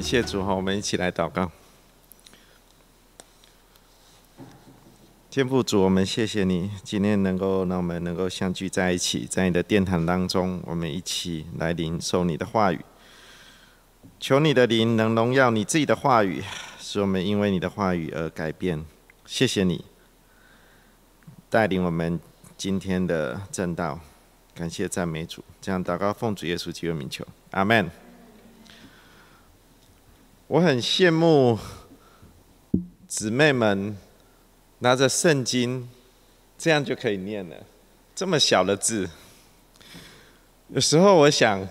感谢主哈，我们一起来祷告。天父主，我们谢谢你，今天能够让我们能够相聚在一起，在你的殿堂当中，我们一起来领受你的话语。求你的灵能荣耀你自己的话语，使我们因为你的话语而改变。谢谢你带领我们今天的正道，感谢赞美主。这样祷告，奉主耶稣基督名求，阿门。我很羡慕姊妹们拿着圣经，这样就可以念了，这么小的字。有时候我想，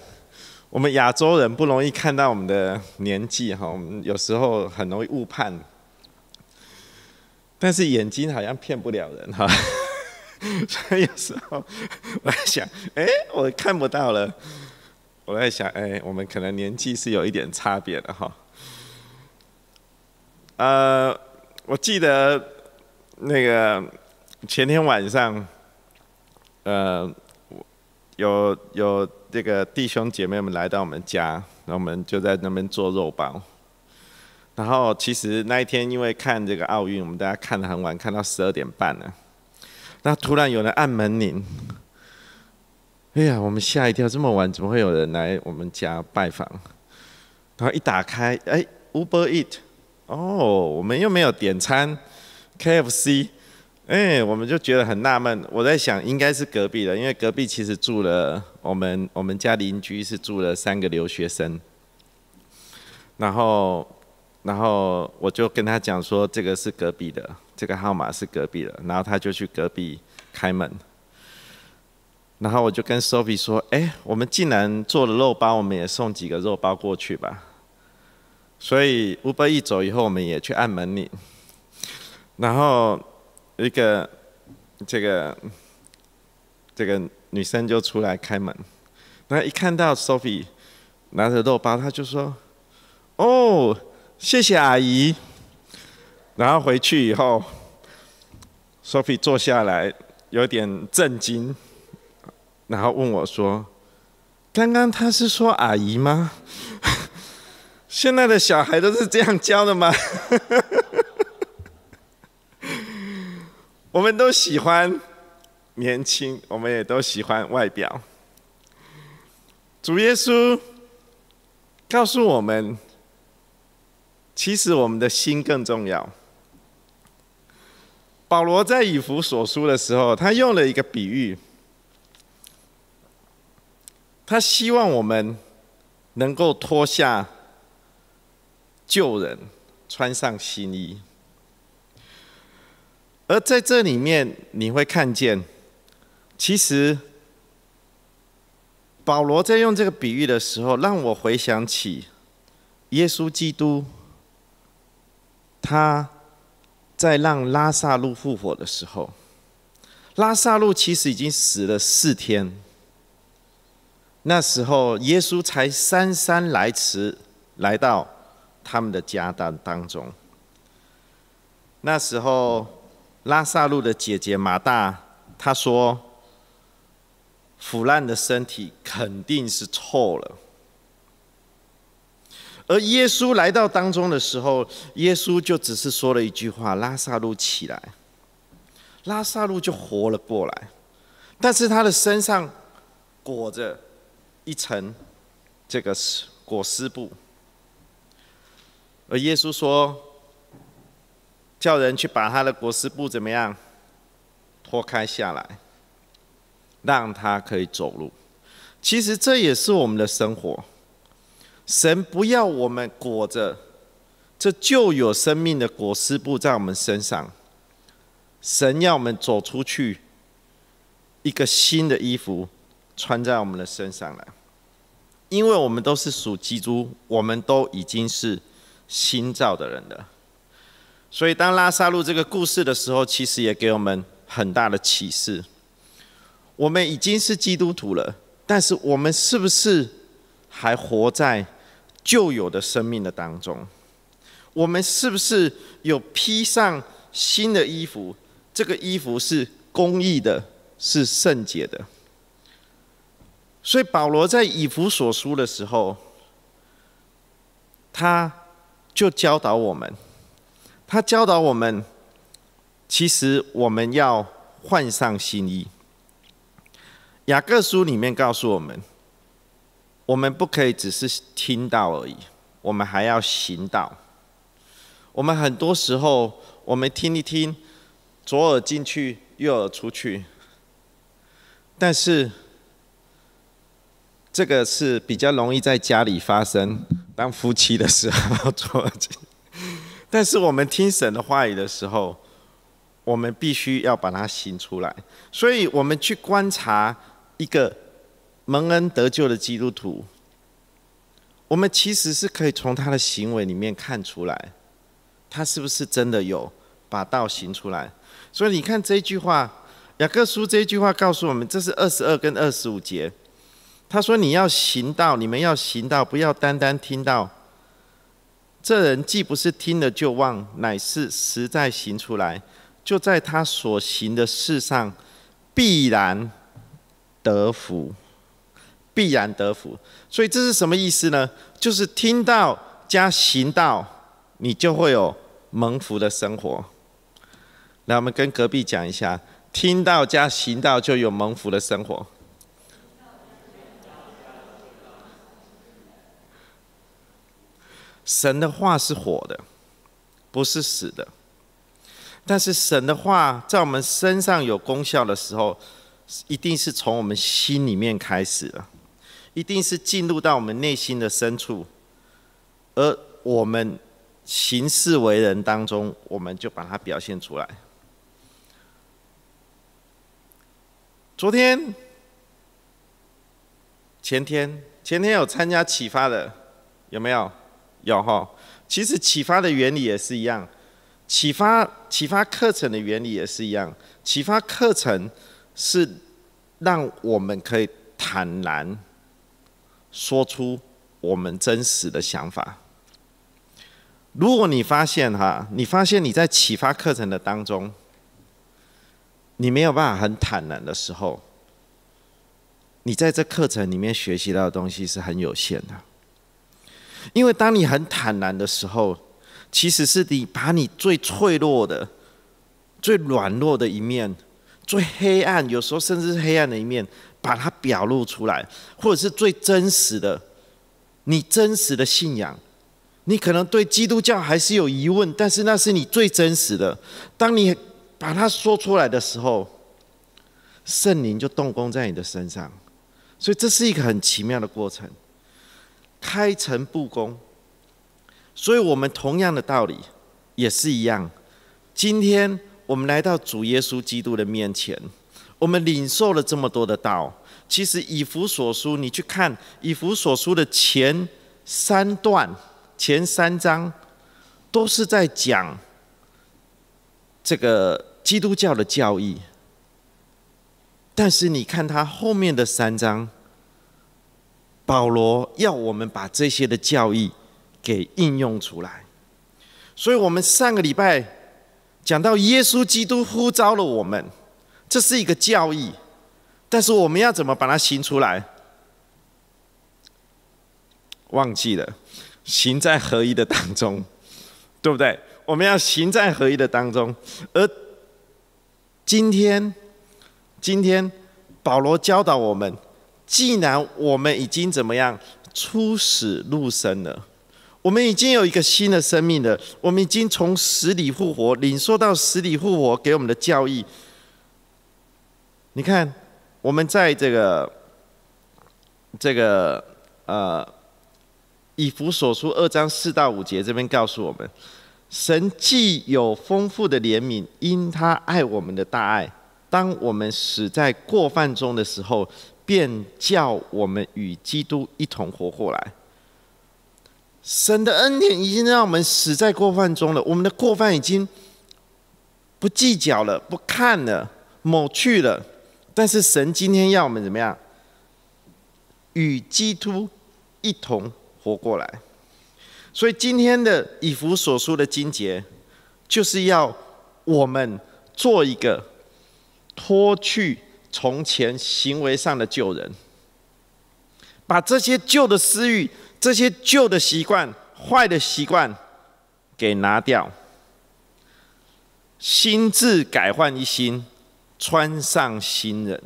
我们亚洲人不容易看到我们的年纪哈，我们有时候很容易误判。但是眼睛好像骗不了人哈，所以有时候我在想，哎，我看不到了。我在想，哎，我们可能年纪是有一点差别的哈。呃，我记得那个前天晚上，呃，有有这个弟兄姐妹们来到我们家，然后我们就在那边做肉包。然后其实那一天因为看这个奥运，我们大家看得很晚，看到十二点半了。那突然有人按门铃，哎呀，我们吓一跳，这么晚怎么会有人来我们家拜访？然后一打开，哎，Uber Eat。哦，我们又没有点餐，KFC，哎，我们就觉得很纳闷。我在想，应该是隔壁的，因为隔壁其实住了我们我们家邻居是住了三个留学生。然后，然后我就跟他讲说，这个是隔壁的，这个号码是隔壁的。然后他就去隔壁开门。然后我就跟 Sophie 说，哎，我们既然做了肉包，我们也送几个肉包过去吧。所以五百一走以后，我们也去按门铃，然后一个这个这个女生就出来开门，那一看到 Sophie 拿着肉包，她就说：“哦，谢谢阿姨。”然后回去以后，Sophie 坐下来有点震惊，然后问我说：“刚刚她是说阿姨吗？”现在的小孩都是这样教的吗？我们都喜欢年轻，我们也都喜欢外表。主耶稣告诉我们，其实我们的心更重要。保罗在以弗所书的时候，他用了一个比喻，他希望我们能够脱下。旧人穿上新衣，而在这里面你会看见，其实保罗在用这个比喻的时候，让我回想起耶稣基督，他在让拉萨路复活的时候，拉萨路其实已经死了四天，那时候耶稣才姗姗来迟来到。他们的家当当中，那时候拉萨路的姐姐马大，她说：“腐烂的身体肯定是臭了。”而耶稣来到当中的时候，耶稣就只是说了一句话：“拉萨路起来。”拉萨路就活了过来，但是他的身上裹着一层这个裹尸布。而耶稣说：“叫人去把他的裹尸布怎么样脱开下来，让他可以走路。其实这也是我们的生活。神不要我们裹着这旧有生命的裹尸布在我们身上，神要我们走出去，一个新的衣服穿在我们的身上来。因为我们都是属基督，我们都已经是。”新造的人的，所以当拉萨路这个故事的时候，其实也给我们很大的启示。我们已经是基督徒了，但是我们是不是还活在旧有的生命的当中？我们是不是有披上新的衣服？这个衣服是公义的，是圣洁的。所以保罗在以弗所书的时候。他就教导我们，他教导我们，其实我们要换上新衣。雅各书里面告诉我们，我们不可以只是听到而已，我们还要行道。我们很多时候，我们听一听，左耳进去，右耳出去，但是这个是比较容易在家里发生，当夫妻的时候做。但是我们听神的话语的时候，我们必须要把它行出来。所以我们去观察。一个蒙恩得救的基督徒，我们其实是可以从他的行为里面看出来，他是不是真的有把道行出来。所以你看这一句话，雅各书这一句话告诉我们，这是二十二跟二十五节。他说：“你要行道，你们要行道，不要单单听到。这人既不是听了就忘，乃是实在行出来，就在他所行的事上必然。”得福，必然得福。所以这是什么意思呢？就是听到加行道，你就会有蒙福的生活。来，我们跟隔壁讲一下：听到加行道就有蒙福的生活。神的话是活的，不是死的。但是神的话在我们身上有功效的时候。一定是从我们心里面开始了，一定是进入到我们内心的深处，而我们行事为人当中，我们就把它表现出来。昨天、前天、前天有参加启发的，有没有？有哈。其实启发的原理也是一样，启发启发课程的原理也是一样，启发课程。是让我们可以坦然说出我们真实的想法。如果你发现哈，你发现你在启发课程的当中，你没有办法很坦然的时候，你在这课程里面学习到的东西是很有限的。因为当你很坦然的时候，其实是你把你最脆弱的、最软弱的一面。最黑暗，有时候甚至是黑暗的一面，把它表露出来，或者是最真实的，你真实的信仰，你可能对基督教还是有疑问，但是那是你最真实的。当你把它说出来的时候，圣灵就动工在你的身上，所以这是一个很奇妙的过程，开诚布公。所以我们同样的道理也是一样，今天。我们来到主耶稣基督的面前，我们领受了这么多的道。其实以弗所书，你去看以弗所书的前三段、前三章，都是在讲这个基督教的教义。但是你看他后面的三章，保罗要我们把这些的教义给应用出来。所以我们上个礼拜。讲到耶稣基督呼召了我们，这是一个教义，但是我们要怎么把它行出来？忘记了，行在合一的当中，对不对？我们要行在合一的当中，而今天，今天保罗教导我们，既然我们已经怎么样出死入生了。我们已经有一个新的生命了，我们已经从死里复活，领受到死里复活给我们的教义。你看，我们在这个这个呃以弗所书二章四到五节这边告诉我们，神既有丰富的怜悯，因他爱我们的大爱，当我们死在过犯中的时候，便叫我们与基督一同活过来。神的恩典已经让我们死在过犯中了，我们的过犯已经不计较了、不看了、抹去了。但是神今天要我们怎么样？与基督一同活过来。所以今天的以弗所书的经节，就是要我们做一个脱去从前行为上的旧人，把这些旧的私欲。这些旧的习惯坏的习惯给拿掉，心智改换一新，穿上新人。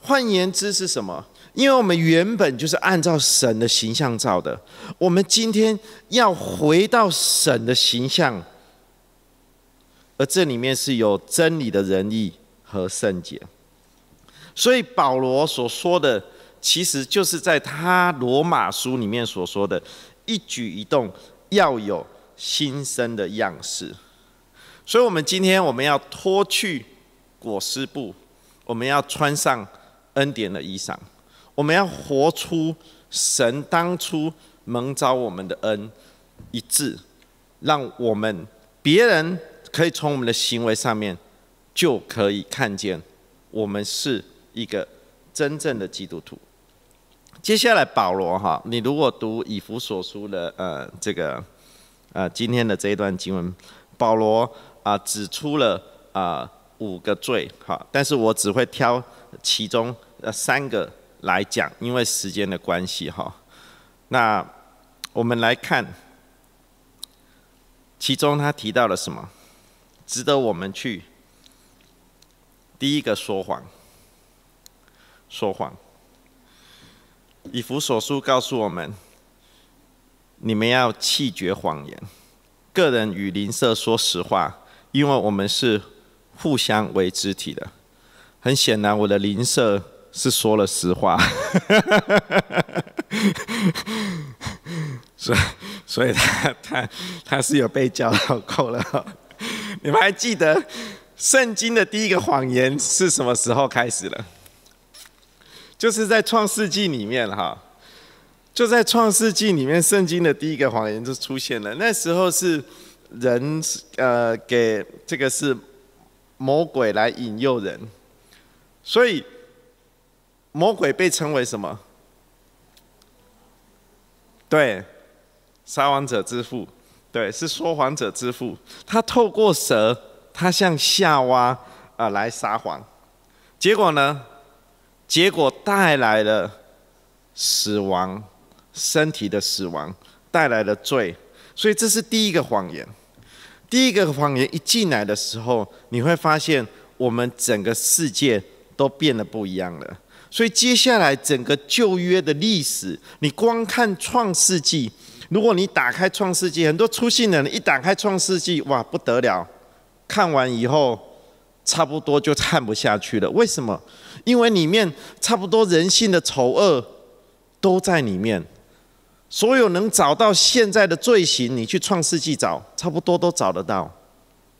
换言之是什么？因为我们原本就是按照神的形象造的，我们今天要回到神的形象，而这里面是有真理的仁义和圣洁。所以保罗所说的，其实就是在他罗马书里面所说的，一举一动要有新生的样式。所以，我们今天我们要脱去裹尸布，我们要穿上恩典的衣裳。我们要活出神当初蒙召我们的恩一致，让我们别人可以从我们的行为上面就可以看见我们是一个真正的基督徒。接下来保罗哈，你如果读以弗所书的呃这个呃今天的这一段经文，保罗啊指出了啊五个罪哈，但是我只会挑其中呃三个。来讲，因为时间的关系，哈，那我们来看，其中他提到了什么，值得我们去。第一个说谎，说谎。以弗所书告诉我们，你们要弃绝谎言，个人与邻舍说实话，因为我们是互相为肢体的。很显然，我的邻舍。是说了实话，所以所以他他他是有被教导够了。你们还记得圣经的第一个谎言是什么时候开始了？就是在创世纪里面哈，就在创世纪里面，圣经的第一个谎言就出现了。那时候是人呃给这个是魔鬼来引诱人，所以。魔鬼被称为什么？对，撒谎者之父，对，是说谎者之父。他透过蛇，他向夏娃啊来撒谎，结果呢？结果带来了死亡，身体的死亡，带来了罪。所以这是第一个谎言。第一个谎言一进来的时候，你会发现我们整个世界都变得不一样了。所以接下来整个旧约的历史，你光看创世纪，如果你打开创世纪，很多出信的人一打开创世纪，哇，不得了！看完以后，差不多就看不下去了。为什么？因为里面差不多人性的丑恶都在里面，所有能找到现在的罪行，你去创世纪找，差不多都找得到。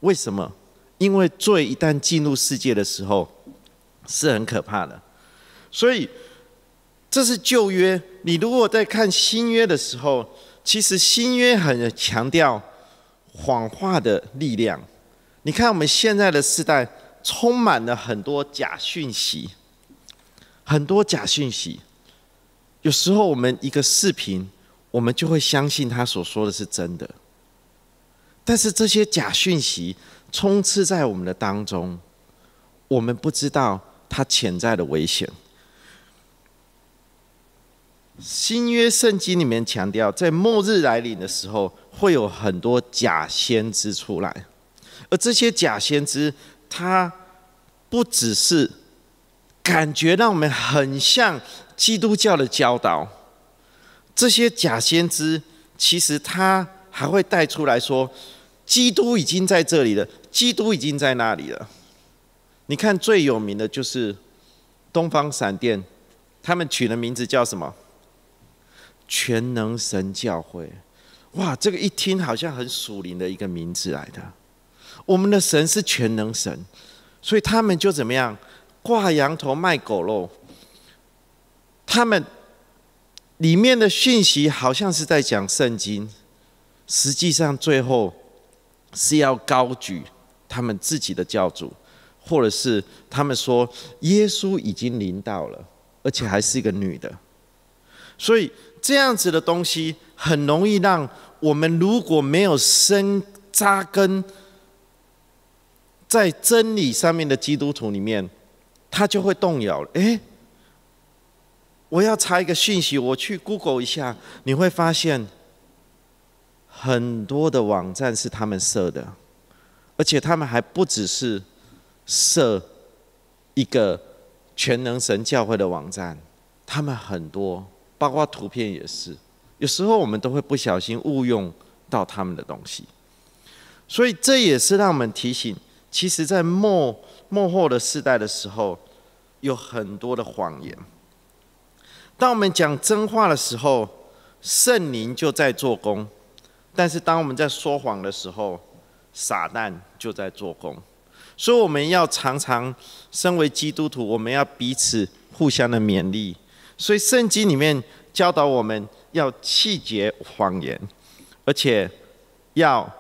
为什么？因为罪一旦进入世界的时候，是很可怕的。所以，这是旧约。你如果在看新约的时候，其实新约很强调谎话的力量。你看我们现在的时代，充满了很多假讯息，很多假讯息。有时候我们一个视频，我们就会相信他所说的是真的。但是这些假讯息充斥在我们的当中，我们不知道它潜在的危险。新约圣经里面强调，在末日来临的时候，会有很多假先知出来，而这些假先知，他不只是感觉让我们很像基督教的教导，这些假先知其实他还会带出来说，基督已经在这里了，基督已经在那里了。你看最有名的就是东方闪电，他们取的名字叫什么？全能神教会，哇，这个一听好像很属灵的一个名字来的。我们的神是全能神，所以他们就怎么样挂羊头卖狗肉。他们里面的讯息好像是在讲圣经，实际上最后是要高举他们自己的教主，或者是他们说耶稣已经临到了，而且还是一个女的，所以。这样子的东西很容易让我们如果没有深扎根在真理上面的基督徒里面，他就会动摇了。诶，我要查一个讯息，我去 Google 一下，你会发现很多的网站是他们设的，而且他们还不只是设一个全能神教会的网站，他们很多，包括图片也是。有时候我们都会不小心误用到他们的东西，所以这也是让我们提醒，其实，在末末后的世代的时候，有很多的谎言。当我们讲真话的时候，圣灵就在做工；但是当我们在说谎的时候，撒旦就在做工。所以我们要常常，身为基督徒，我们要彼此互相的勉励。所以圣经里面教导我们。要气绝谎言，而且要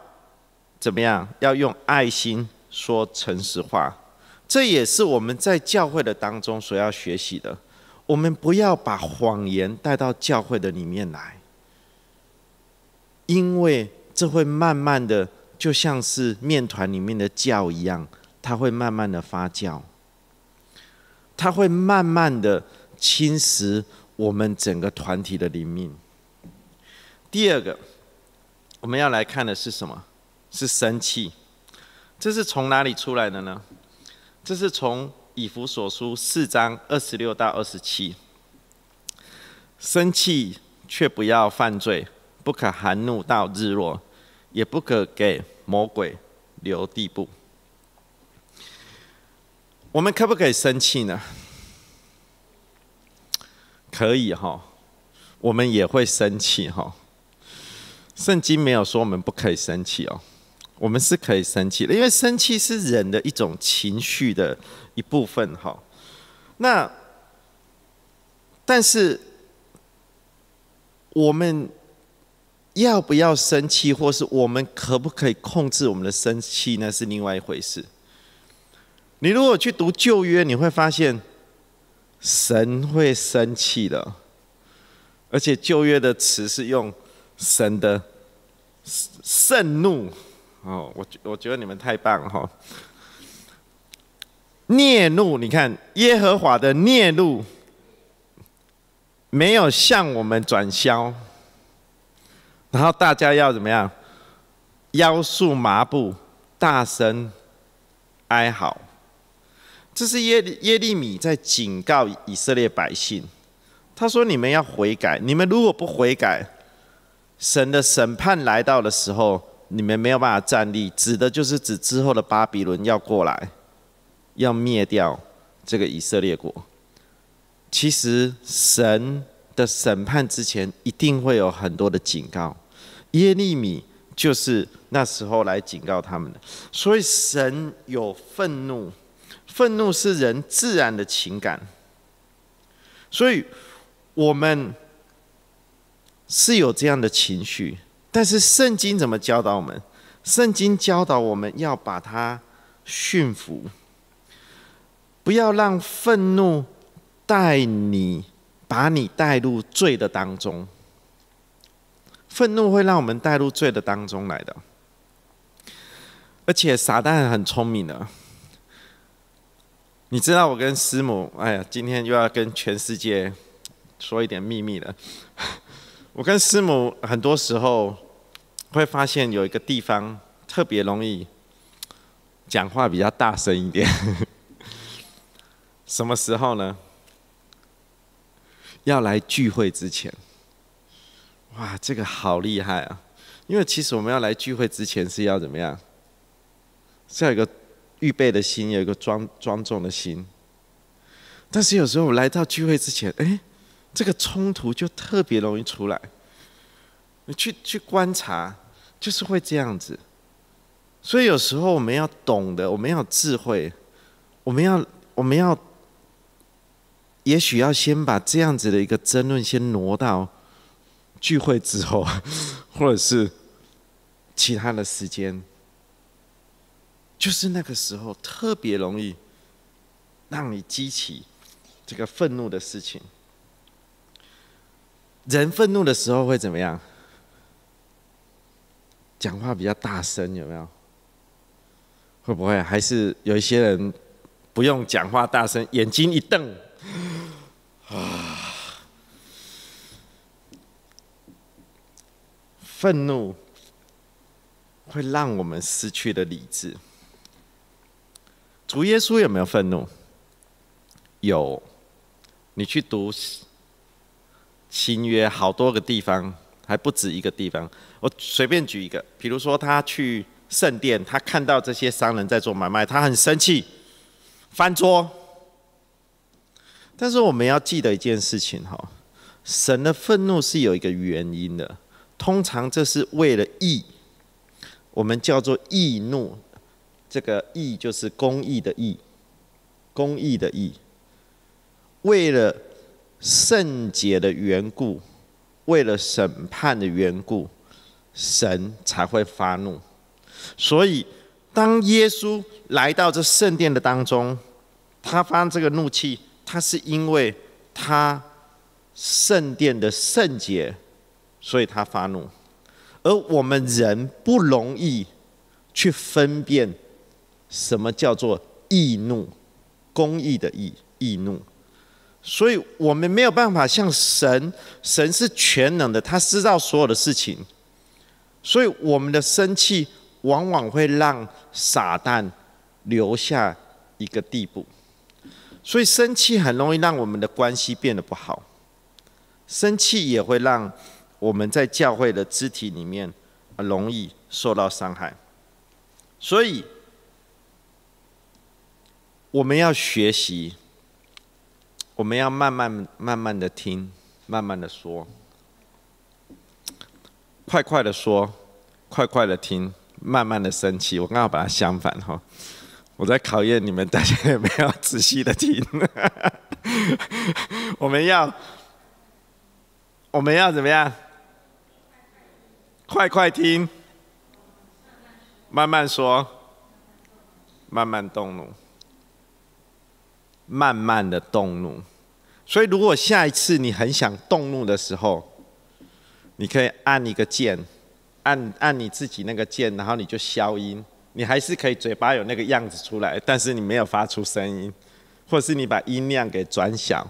怎么样？要用爱心说诚实话。这也是我们在教会的当中所要学习的。我们不要把谎言带到教会的里面来，因为这会慢慢的，就像是面团里面的酵一样，它会慢慢的发酵，它会慢慢的侵蚀我们整个团体的灵命。第二个，我们要来看的是什么？是生气。这是从哪里出来的呢？这是从以弗所书四章二十六到二十七。生气却不要犯罪，不可含怒到日落，也不可给魔鬼留地步。我们可不可以生气呢？可以哈，我们也会生气哈。圣经没有说我们不可以生气哦，我们是可以生气的，因为生气是人的一种情绪的一部分哈。那但是我们要不要生气，或是我们可不可以控制我们的生气，那是另外一回事。你如果去读旧约，你会发现神会生气的，而且旧约的词是用。神的盛怒哦，我觉我觉得你们太棒了哈！孽怒，你看耶和华的孽怒没有向我们转消，然后大家要怎么样？腰束麻布，大声哀嚎。这是耶耶利米在警告以色列百姓，他说：“你们要悔改，你们如果不悔改。”神的审判来到的时候，你们没有办法站立，指的就是指之后的巴比伦要过来，要灭掉这个以色列国。其实神的审判之前，一定会有很多的警告。耶利米就是那时候来警告他们的。所以神有愤怒，愤怒是人自然的情感。所以我们。是有这样的情绪，但是圣经怎么教导我们？圣经教导我们要把它驯服，不要让愤怒带你，把你带入罪的当中。愤怒会让我们带入罪的当中来的，而且撒旦很聪明的。你知道我跟师母，哎呀，今天又要跟全世界说一点秘密了。我跟师母很多时候会发现有一个地方特别容易讲话比较大声一点。什么时候呢？要来聚会之前。哇，这个好厉害啊！因为其实我们要来聚会之前是要怎么样？是要有一个预备的心，有一个庄庄重的心。但是有时候来到聚会之前，哎。这个冲突就特别容易出来。你去去观察，就是会这样子。所以有时候我们要懂得，我们要智慧，我们要我们要，也许要先把这样子的一个争论先挪到聚会之后，或者是其他的时间。就是那个时候特别容易让你激起这个愤怒的事情。人愤怒的时候会怎么样？讲话比较大声，有没有？会不会还是有一些人不用讲话大声，眼睛一瞪，啊，愤怒会让我们失去了理智。主耶稣有没有愤怒？有。你去读新约，好多个地方，还不止一个地方。我随便举一个，比如说他去圣殿，他看到这些商人在做买卖，他很生气，翻桌。但是我们要记得一件事情哈，神的愤怒是有一个原因的，通常这是为了义，我们叫做义怒，这个义就是公义的义，公义的义。为了圣洁的缘故，为了审判的缘故，神才会发怒。所以，当耶稣来到这圣殿的当中，他发这个怒气，他是因为他圣殿的圣洁，所以他发怒。而我们人不容易去分辨什么叫做易怒，公义的义，易怒。所以我们没有办法像神，神是全能的，他知道所有的事情。所以我们的生气往往会让撒旦留下一个地步。所以生气很容易让我们的关系变得不好，生气也会让我们在教会的肢体里面容易受到伤害。所以我们要学习。我们要慢慢、慢慢的听，慢慢的说，快快的说，快快的听，慢慢的生气。我刚好把它相反哈，我在考验你们大家有没有仔细的听。我们要，我们要怎么样？快快听，慢慢说，慢慢动怒，慢慢的动怒。所以，如果下一次你很想动怒的时候，你可以按一个键，按按你自己那个键，然后你就消音。你还是可以嘴巴有那个样子出来，但是你没有发出声音，或者是你把音量给转小。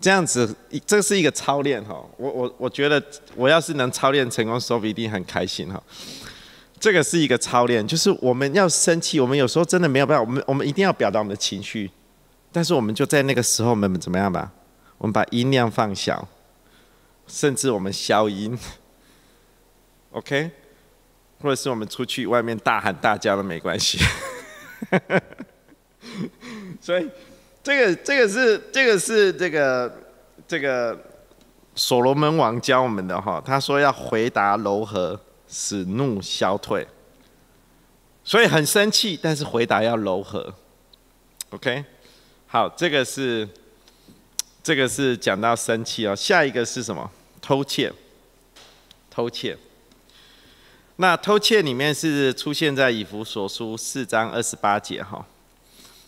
这样子，这是一个操练哈。我我我觉得，我要是能操练成功说不一定很开心哈。这个是一个操练，就是我们要生气，我们有时候真的没有办法，我们我们一定要表达我们的情绪。但是我们就在那个时候，我们怎么样吧？我们把音量放小，甚至我们消音，OK？或者是我们出去外面大喊大叫都没关系。所以，这个这个是这个是这个这个所罗门王教我们的哈。他说要回答柔和，使怒消退。所以很生气，但是回答要柔和，OK？好，这个是，这个是讲到生气哦。下一个是什么？偷窃。偷窃。那偷窃里面是出现在以弗所书四章二十八节哈。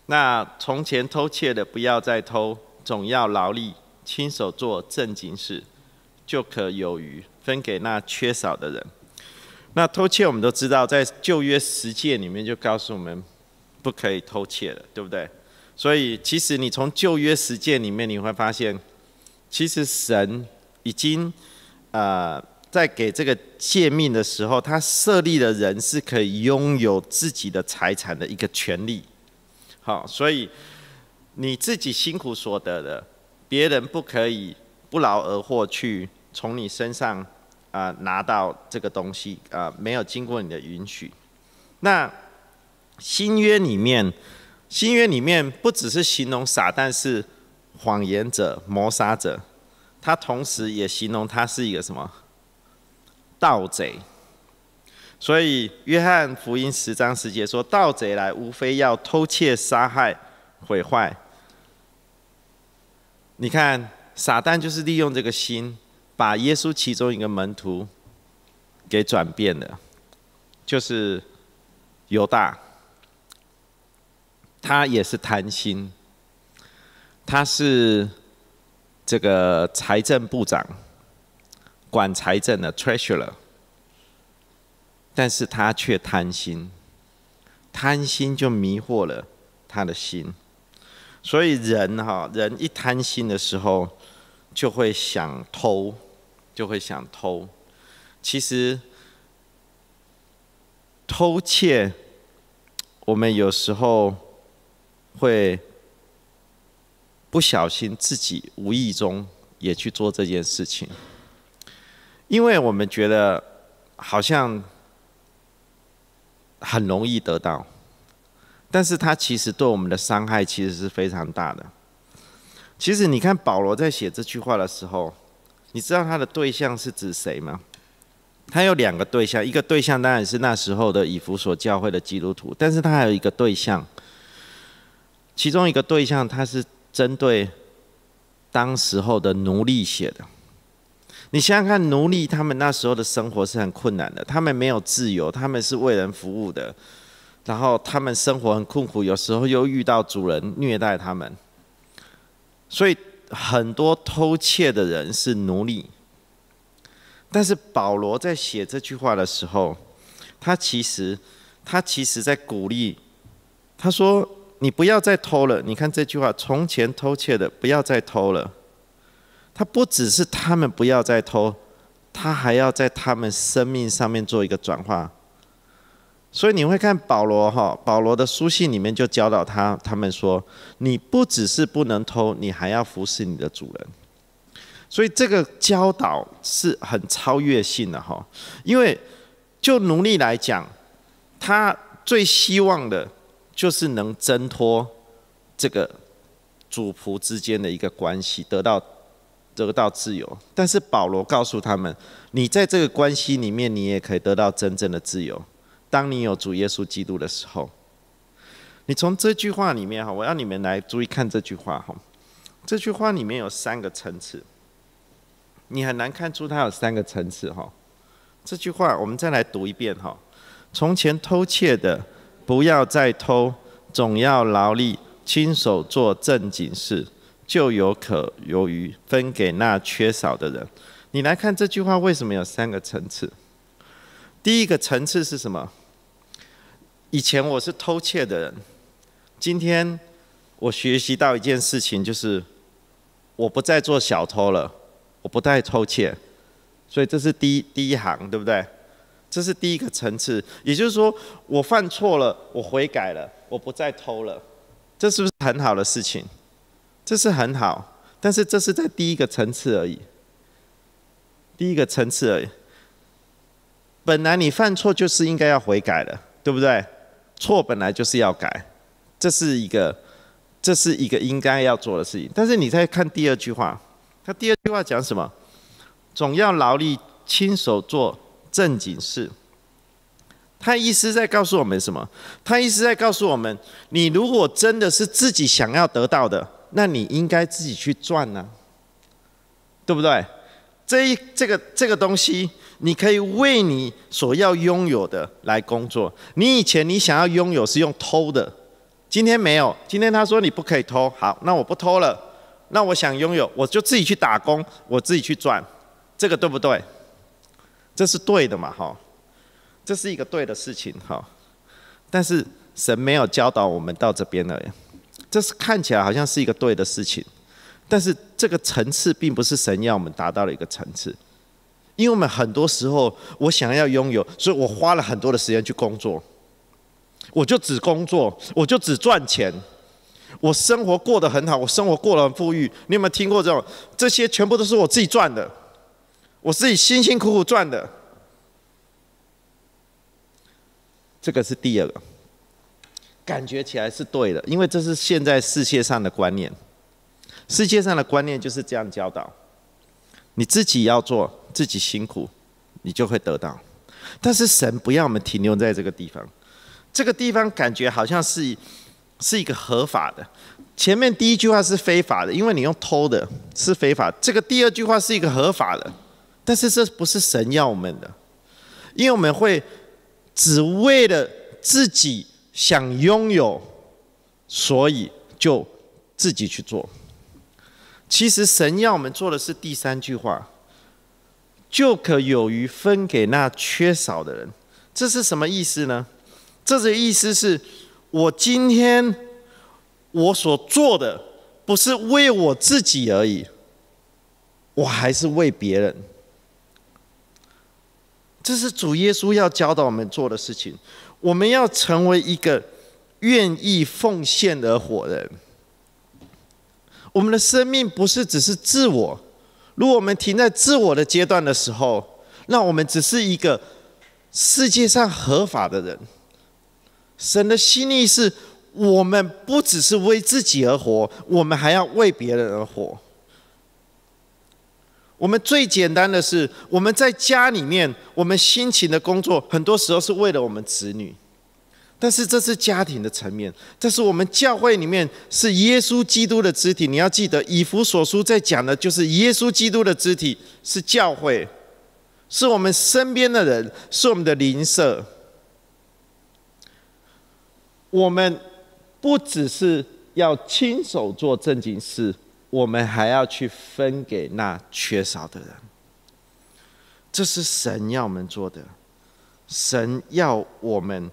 那从前偷窃的不要再偷，总要劳力，亲手做正经事，就可有余分给那缺少的人。那偷窃我们都知道，在旧约十诫里面就告诉我们，不可以偷窃的，对不对？所以，其实你从旧约实践里面，你会发现，其实神已经，呃，在给这个诫命的时候，他设立的人是可以拥有自己的财产的一个权利。好，所以你自己辛苦所得的，别人不可以不劳而获去从你身上啊拿到这个东西啊，没有经过你的允许。那新约里面。新约里面不只是形容撒旦是谎言者、谋杀者，他同时也形容他是一个什么盗贼。所以约翰福音十章十节说：“盗贼来，无非要偷窃、杀害、毁坏。”你看，撒旦就是利用这个心，把耶稣其中一个门徒给转变了，就是犹大。他也是贪心，他是这个财政部长，管财政的 treasurer，但是他却贪心，贪心就迷惑了他的心，所以人哈，人一贪心的时候，就会想偷，就会想偷，其实偷窃，我们有时候会不小心自己无意中也去做这件事情，因为我们觉得好像很容易得到，但是它其实对我们的伤害其实是非常大的。其实你看保罗在写这句话的时候，你知道他的对象是指谁吗？他有两个对象，一个对象当然是那时候的以弗所教会的基督徒，但是他还有一个对象，其中一个对象他是针对当时候的奴隶写的。你想想看，奴隶他们那时候的生活是很困难的，他们没有自由，他们是为人服务的，然后他们生活很困苦，有时候又遇到主人虐待他们。所以很多偷窃的人是奴隶，但是保罗在写这句话的时候，他其实他其实在鼓励，他说：“你不要再偷了。”你看这句话，从前偷窃的不要再偷了。他不只是他们不要再偷，他还要在他们生命上面做一个转化。所以你会看保罗哈，保罗的书信里面就教导他，他们说，你不只是不能偷，你还要服侍你的主人。所以这个教导是很超越性的哈，因为就奴隶来讲，他最希望的就是能挣脱这个主仆之间的一个关系，得到得到自由。但是保罗告诉他们，你在这个关系里面，你也可以得到真正的自由。当你有主耶稣基督的时候，你从这句话里面哈，我要你们来注意看这句话哈。这句话里面有三个层次，你很难看出它有三个层次哈。这句话我们再来读一遍哈。从前偷窃的不要再偷，总要劳力亲手做正经事，就有可有余分给那缺少的人。你来看这句话为什么有三个层次？第一个层次是什么？以前我是偷窃的人，今天我学习到一件事情，就是我不再做小偷了，我不再偷窃，所以这是第一第一行，对不对？这是第一个层次，也就是说，我犯错了，我悔改了，我不再偷了，这是不是很好的事情？这是很好，但是这是在第一个层次而已，第一个层次而已。本来你犯错就是应该要悔改的，对不对？错本来就是要改，这是一个，这是一个应该要做的事情。但是你再看第二句话，他第二句话讲什么？总要劳力亲手做正经事。他意思在告诉我们什么？他意思在告诉我们：你如果真的是自己想要得到的，那你应该自己去赚呢，对不对？这一这个这个东西。你可以为你所要拥有的来工作。你以前你想要拥有是用偷的，今天没有。今天他说你不可以偷，好，那我不偷了。那我想拥有，我就自己去打工，我自己去赚，这个对不对？这是对的嘛，哈，这是一个对的事情，哈。但是神没有教导我们到这边来，这是看起来好像是一个对的事情，但是这个层次并不是神要我们达到的一个层次。因为我们很多时候，我想要拥有，所以我花了很多的时间去工作。我就只工作，我就只赚钱，我生活过得很好，我生活过得很富裕。你有没有听过这种？这些全部都是我自己赚的，我自己辛辛苦苦赚的。这个是第二个，感觉起来是对的，因为这是现在世界上的观念。世界上的观念就是这样教导。你自己要做，自己辛苦，你就会得到。但是神不要我们停留在这个地方，这个地方感觉好像是是一个合法的。前面第一句话是非法的，因为你用偷的是非法。这个第二句话是一个合法的，但是这不是神要我们的，因为我们会只为了自己想拥有，所以就自己去做。其实神要我们做的是第三句话，就可有余分给那缺少的人。这是什么意思呢？这个意思是我今天我所做的不是为我自己而已，我还是为别人。这是主耶稣要教导我们做的事情。我们要成为一个愿意奉献而活人。我们的生命不是只是自我。如果我们停在自我的阶段的时候，那我们只是一个世界上合法的人。神的心意是我们不只是为自己而活，我们还要为别人而活。我们最简单的是，我们在家里面，我们辛勤的工作，很多时候是为了我们子女。但是这是家庭的层面，这是我们教会里面是耶稣基督的肢体。你要记得，以弗所书在讲的就是耶稣基督的肢体是教会，是我们身边的人，是我们的邻舍。我们不只是要亲手做正经事。我们还要去分给那缺少的人，这是神要我们做的。神要我们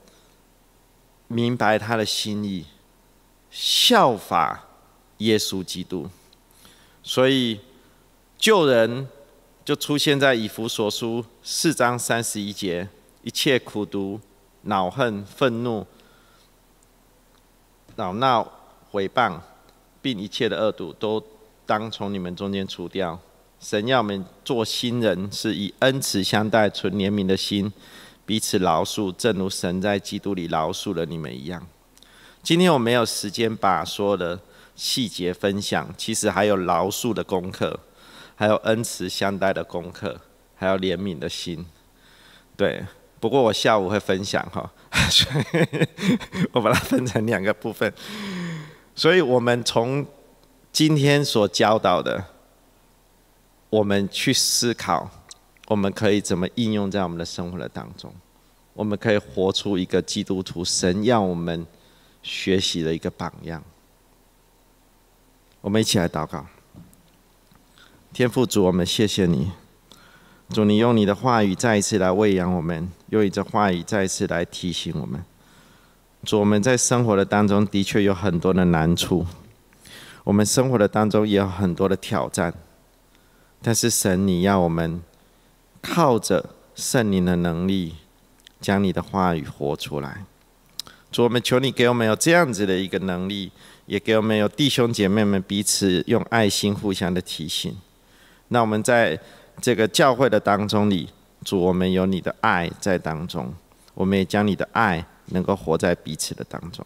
明白他的心意，效法耶稣基督。所以救人就出现在以弗所书四章三十一节：一切苦毒、恼恨、愤怒、恼闹、毁谤。并一切的恶毒都当从你们中间除掉。神要我们做新人，是以恩慈相待、存怜悯的心，彼此饶恕，正如神在基督里饶恕了你们一样。今天我没有时间把所有的细节分享，其实还有饶恕的功课，还有恩慈相待的功课，还有怜悯的心。对，不过我下午会分享哈，所以 我把它分成两个部分。所以，我们从今天所教导的，我们去思考，我们可以怎么应用在我们的生活的当中？我们可以活出一个基督徒神要我们学习的一个榜样。我们一起来祷告，天父主，我们谢谢你，主，你用你的话语再一次来喂养我们，用你的话语再一次来提醒我们。主，我们在生活的当中的确有很多的难处，我们生活的当中也有很多的挑战，但是神，你要我们靠着圣灵的能力，将你的话语活出来。主，我们求你给我们有这样子的一个能力，也给我们有弟兄姐妹们彼此用爱心互相的提醒。那我们在这个教会的当中里，主，我们有你的爱在当中，我们也将你的爱。能够活在彼此的当中，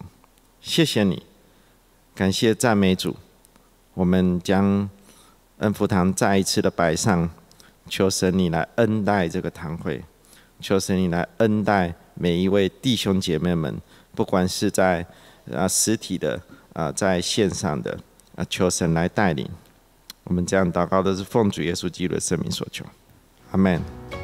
谢谢你，感谢赞美主。我们将恩福堂再一次的摆上，求神你来恩待这个堂会，求神你来恩待每一位弟兄姐妹们，不管是在啊实体的啊在线上的啊，求神来带领。我们这样祷告的是奉主耶稣基督的圣名所求，阿门。